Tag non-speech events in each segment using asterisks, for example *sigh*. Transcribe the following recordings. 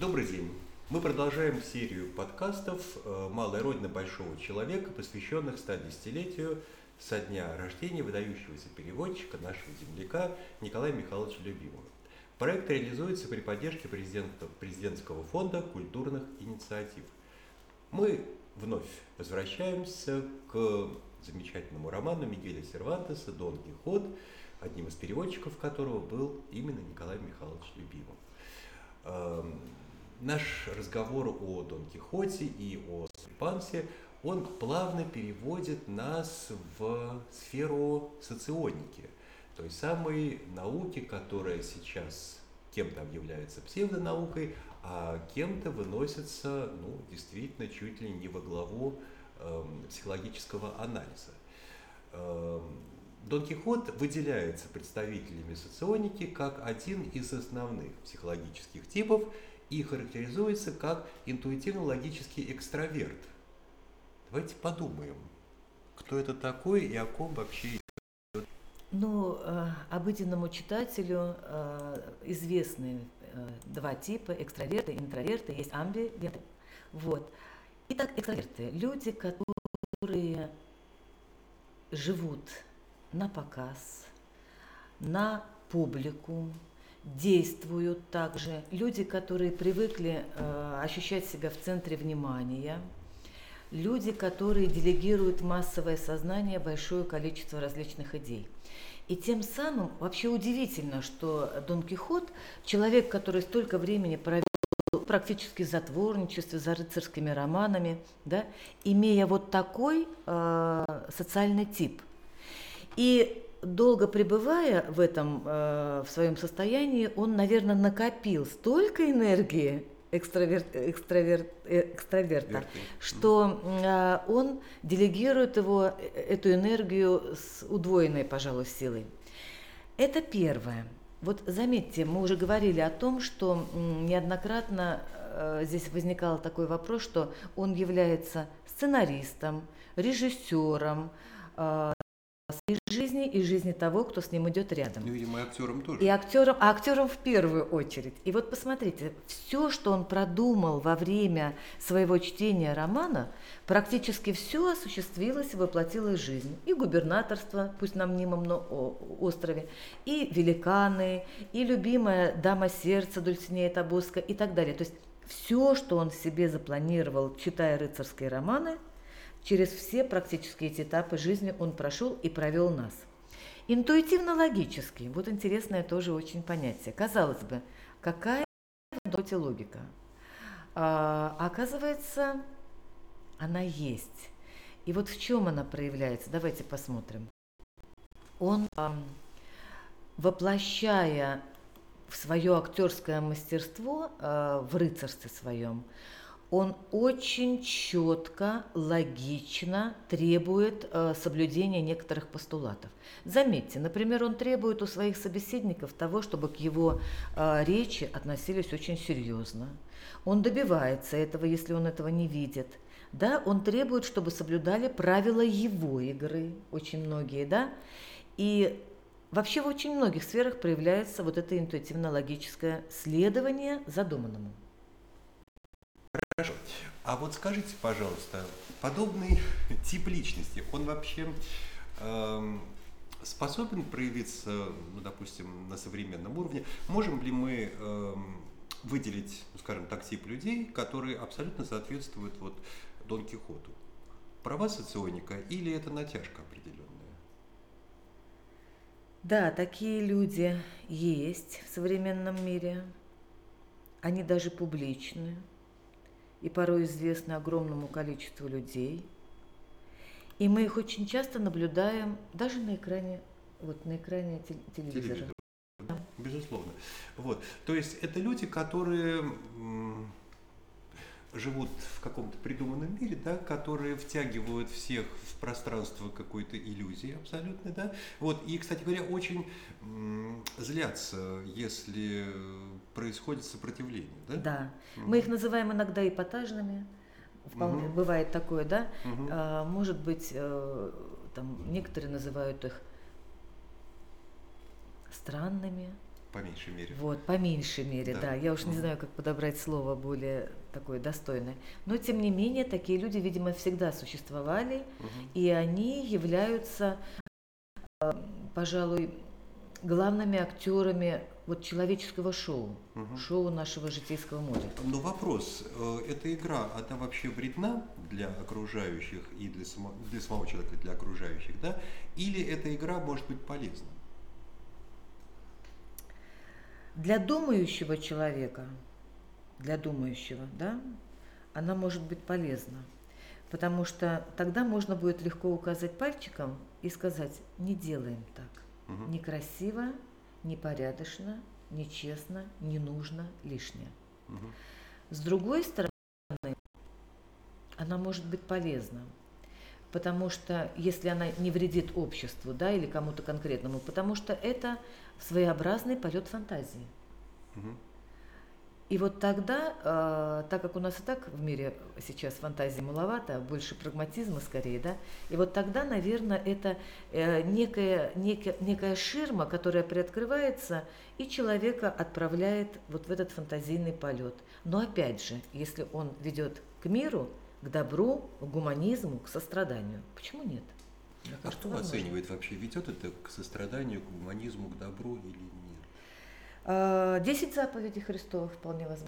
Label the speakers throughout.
Speaker 1: Добрый день. Мы продолжаем серию подкастов э, «Малая родина большого человека», посвященных 110-летию со дня рождения выдающегося переводчика нашего земляка Николая Михайловича Любимого. Проект реализуется при поддержке президента, президентского фонда культурных инициатив. Мы вновь возвращаемся к замечательному роману Мигеля Сервантеса «Дон Кихот», одним из переводчиков которого был именно Николай Михайлович Любимов. Наш разговор о Дон Кихоте и о Пансе, он плавно переводит нас в сферу соционики, той самой науки, которая сейчас кем-то объявляется псевдонаукой, а кем-то выносится, ну, действительно, чуть ли не во главу э, психологического анализа. Э, Дон Кихот выделяется представителями соционики как один из основных психологических типов и характеризуется как интуитивно-логический экстраверт. Давайте подумаем, кто это такой и о ком вообще идет.
Speaker 2: Ну, э, обыденному читателю э, известны э, два типа, экстраверты интроверты, есть амбиверты. Вот. Итак, экстраверты – люди, которые живут на показ, на публику, действуют также люди, которые привыкли э, ощущать себя в центре внимания, люди, которые делегируют массовое сознание большое количество различных идей. И тем самым вообще удивительно, что Дон Кихот, человек, который столько времени провел практически затворничестве, за рыцарскими романами, да, имея вот такой э, социальный тип. И долго пребывая в этом, э, в своем состоянии, он, наверное, накопил столько энергии экстраверт, экстраверт, экстраверта, Верты. что э, он делегирует его, э, эту энергию с удвоенной, пожалуй, силой. Это первое. Вот заметьте, мы уже говорили о том, что неоднократно э, здесь возникал такой вопрос, что он является сценаристом, режиссером, и жизни, и жизни того, кто с ним идет рядом.
Speaker 1: Ну, видимо, и актером тоже.
Speaker 2: И актером, а актером в первую очередь. И вот посмотрите, все, что он продумал во время своего чтения романа, практически все осуществилось и воплотилось в жизнь. И губернаторство, пусть на мнимом но острове, и великаны, и любимая дама сердца Дульсинея Табуска и так далее. То есть все, что он себе запланировал, читая рыцарские романы – Через все практически эти этапы жизни он прошел и провел нас. Интуитивно-логический. Вот интересное тоже очень понятие. Казалось бы, какая в доте логика? А, оказывается, она есть. И вот в чем она проявляется? Давайте посмотрим. Он, а, воплощая в свое актерское мастерство а, в рыцарстве своем, он очень четко, логично требует э, соблюдения некоторых постулатов. Заметьте, например, он требует у своих собеседников того, чтобы к его э, речи относились очень серьезно. Он добивается этого, если он этого не видит. Да, он требует, чтобы соблюдали правила его игры, очень многие, да. И вообще в очень многих сферах проявляется вот это интуитивно-логическое следование задуманному.
Speaker 1: Хорошо. А вот скажите, пожалуйста, подобный *laughs* тип личности, он вообще э, способен проявиться, ну, допустим, на современном уровне? Можем ли мы э, выделить, ну, скажем так, тип людей, которые абсолютно соответствуют вот Дон Кихоту? Права соционика или это натяжка определенная?
Speaker 2: Да, такие люди есть в современном мире. Они даже публичны и порой известны огромному количеству людей. И мы их очень часто наблюдаем даже на экране, вот на экране телевизора. Телевизор.
Speaker 1: Безусловно. Вот. То есть это люди, которые живут в каком-то придуманном мире, да, которые втягивают всех в пространство какой-то иллюзии абсолютно, да. Вот, и, кстати говоря, очень злятся, если происходит сопротивление, да?
Speaker 2: Да. Угу. Мы их называем иногда эпатажными, вполне угу. бывает такое, да. Угу. А, может быть, э, там некоторые называют их странными,
Speaker 1: по меньшей мере.
Speaker 2: Вот, по меньшей мере, да.
Speaker 1: Да.
Speaker 2: Я уж не знаю, как подобрать слово более такое достойное. Но, тем не менее, такие люди, видимо, всегда существовали,
Speaker 1: Мгм.
Speaker 2: и они являются, э, пожалуй, главными актерами вот человеческого шоу,
Speaker 1: Мгм.
Speaker 2: шоу нашего житейского моря.
Speaker 1: Но вопрос, э, эта игра, она вообще вредна для окружающих и для, само- для самого человека, для окружающих, да? Или эта игра может быть полезна?
Speaker 2: Для думающего человека, для думающего, да, она может быть полезна. Потому что тогда можно будет легко указать пальчиком и сказать, не делаем так.
Speaker 1: Мгм.
Speaker 2: Некрасиво, непорядочно, нечестно, не нужно, лишнее.
Speaker 1: Мгм.
Speaker 2: С другой стороны, она может быть полезна. Потому что, если она не вредит обществу, да, или кому-то конкретному, потому что это своеобразный полет фантазии.
Speaker 1: Мгм.
Speaker 2: И вот тогда, э, так как у нас и так в мире сейчас фантазии маловато, больше прагматизма скорее, да, и вот тогда, наверное, это э, некая, некая, некая ширма, которая приоткрывается, и человека отправляет вот в этот фантазийный полет. Но опять же, если он ведет к миру, к добру, к гуманизму, к состраданию, почему нет?
Speaker 1: А
Speaker 2: кажется,
Speaker 1: кто
Speaker 2: возможно.
Speaker 1: оценивает вообще, ведет это к состраданию, к гуманизму, к добру или нет?
Speaker 2: Э, Десять заповедей Христовых вполне возможно.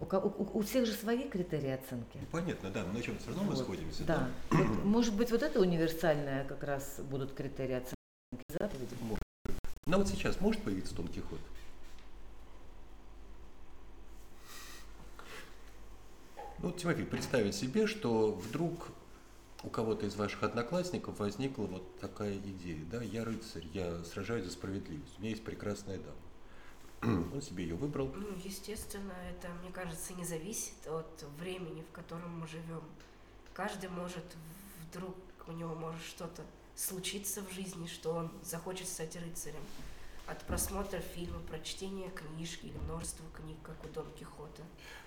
Speaker 2: У, у- у всех же свои критерии оценки.
Speaker 1: Ну, понятно, да, на чем все равно мы
Speaker 2: Вот,
Speaker 1: сходимся,
Speaker 2: Да. Вот, может быть, вот это универсальное как раз будут критерии оценки заповеди.
Speaker 1: Но вот сейчас может появиться Дон Кихот? Ну, Тимофей, представить себе, что вдруг у кого-то из ваших одноклассников возникла вот такая идея, да, я рыцарь, я сражаюсь за справедливость, у меня есть прекрасная дама. *clears throat* Он себе ее выбрал.
Speaker 3: Ну, естественно, это, мне кажется, не зависит от времени, в котором мы живем. Каждый может вдруг у него может что-то случиться в жизни, что он захочет стать рыцарем. От просмотра фильма, прочтения книжки или множества книг, как у Дон Кихота.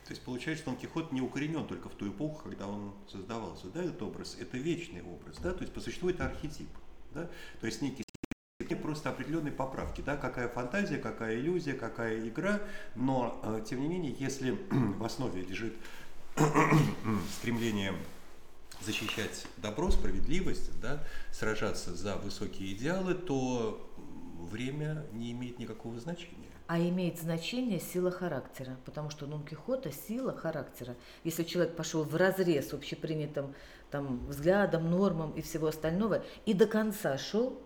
Speaker 1: То есть получается, Дон Кихот не укоренен только в ту эпоху, когда он создавался, да, этот образ, это вечный образ, да, то есть по существу это архетип, да, то есть некий просто определенные поправки, да, какая фантазия, какая иллюзия, какая игра, но э, тем не менее, если *clears throat* в основе лежит *clears throat* стремление защищать добро, справедливость, да, сражаться за высокие идеалы, то время не имеет никакого значения.
Speaker 2: А имеет значение сила характера, потому что Дон Кихота – сила характера. Если человек пошел в разрез общепринятым там, взглядом, нормам и всего остального, и до конца шел,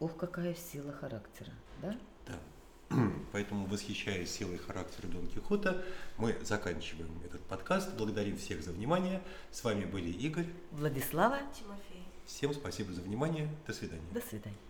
Speaker 2: ох, какая сила характера, да?
Speaker 1: Да. *clears throat* Поэтому, восхищаясь силой характера Дон Кихота, мы заканчиваем этот подкаст. Благодарим всех за внимание. С вами были Игорь.
Speaker 2: Владислава,
Speaker 3: Тимофей.
Speaker 1: Всем спасибо за внимание. До свидания.
Speaker 2: до свидания.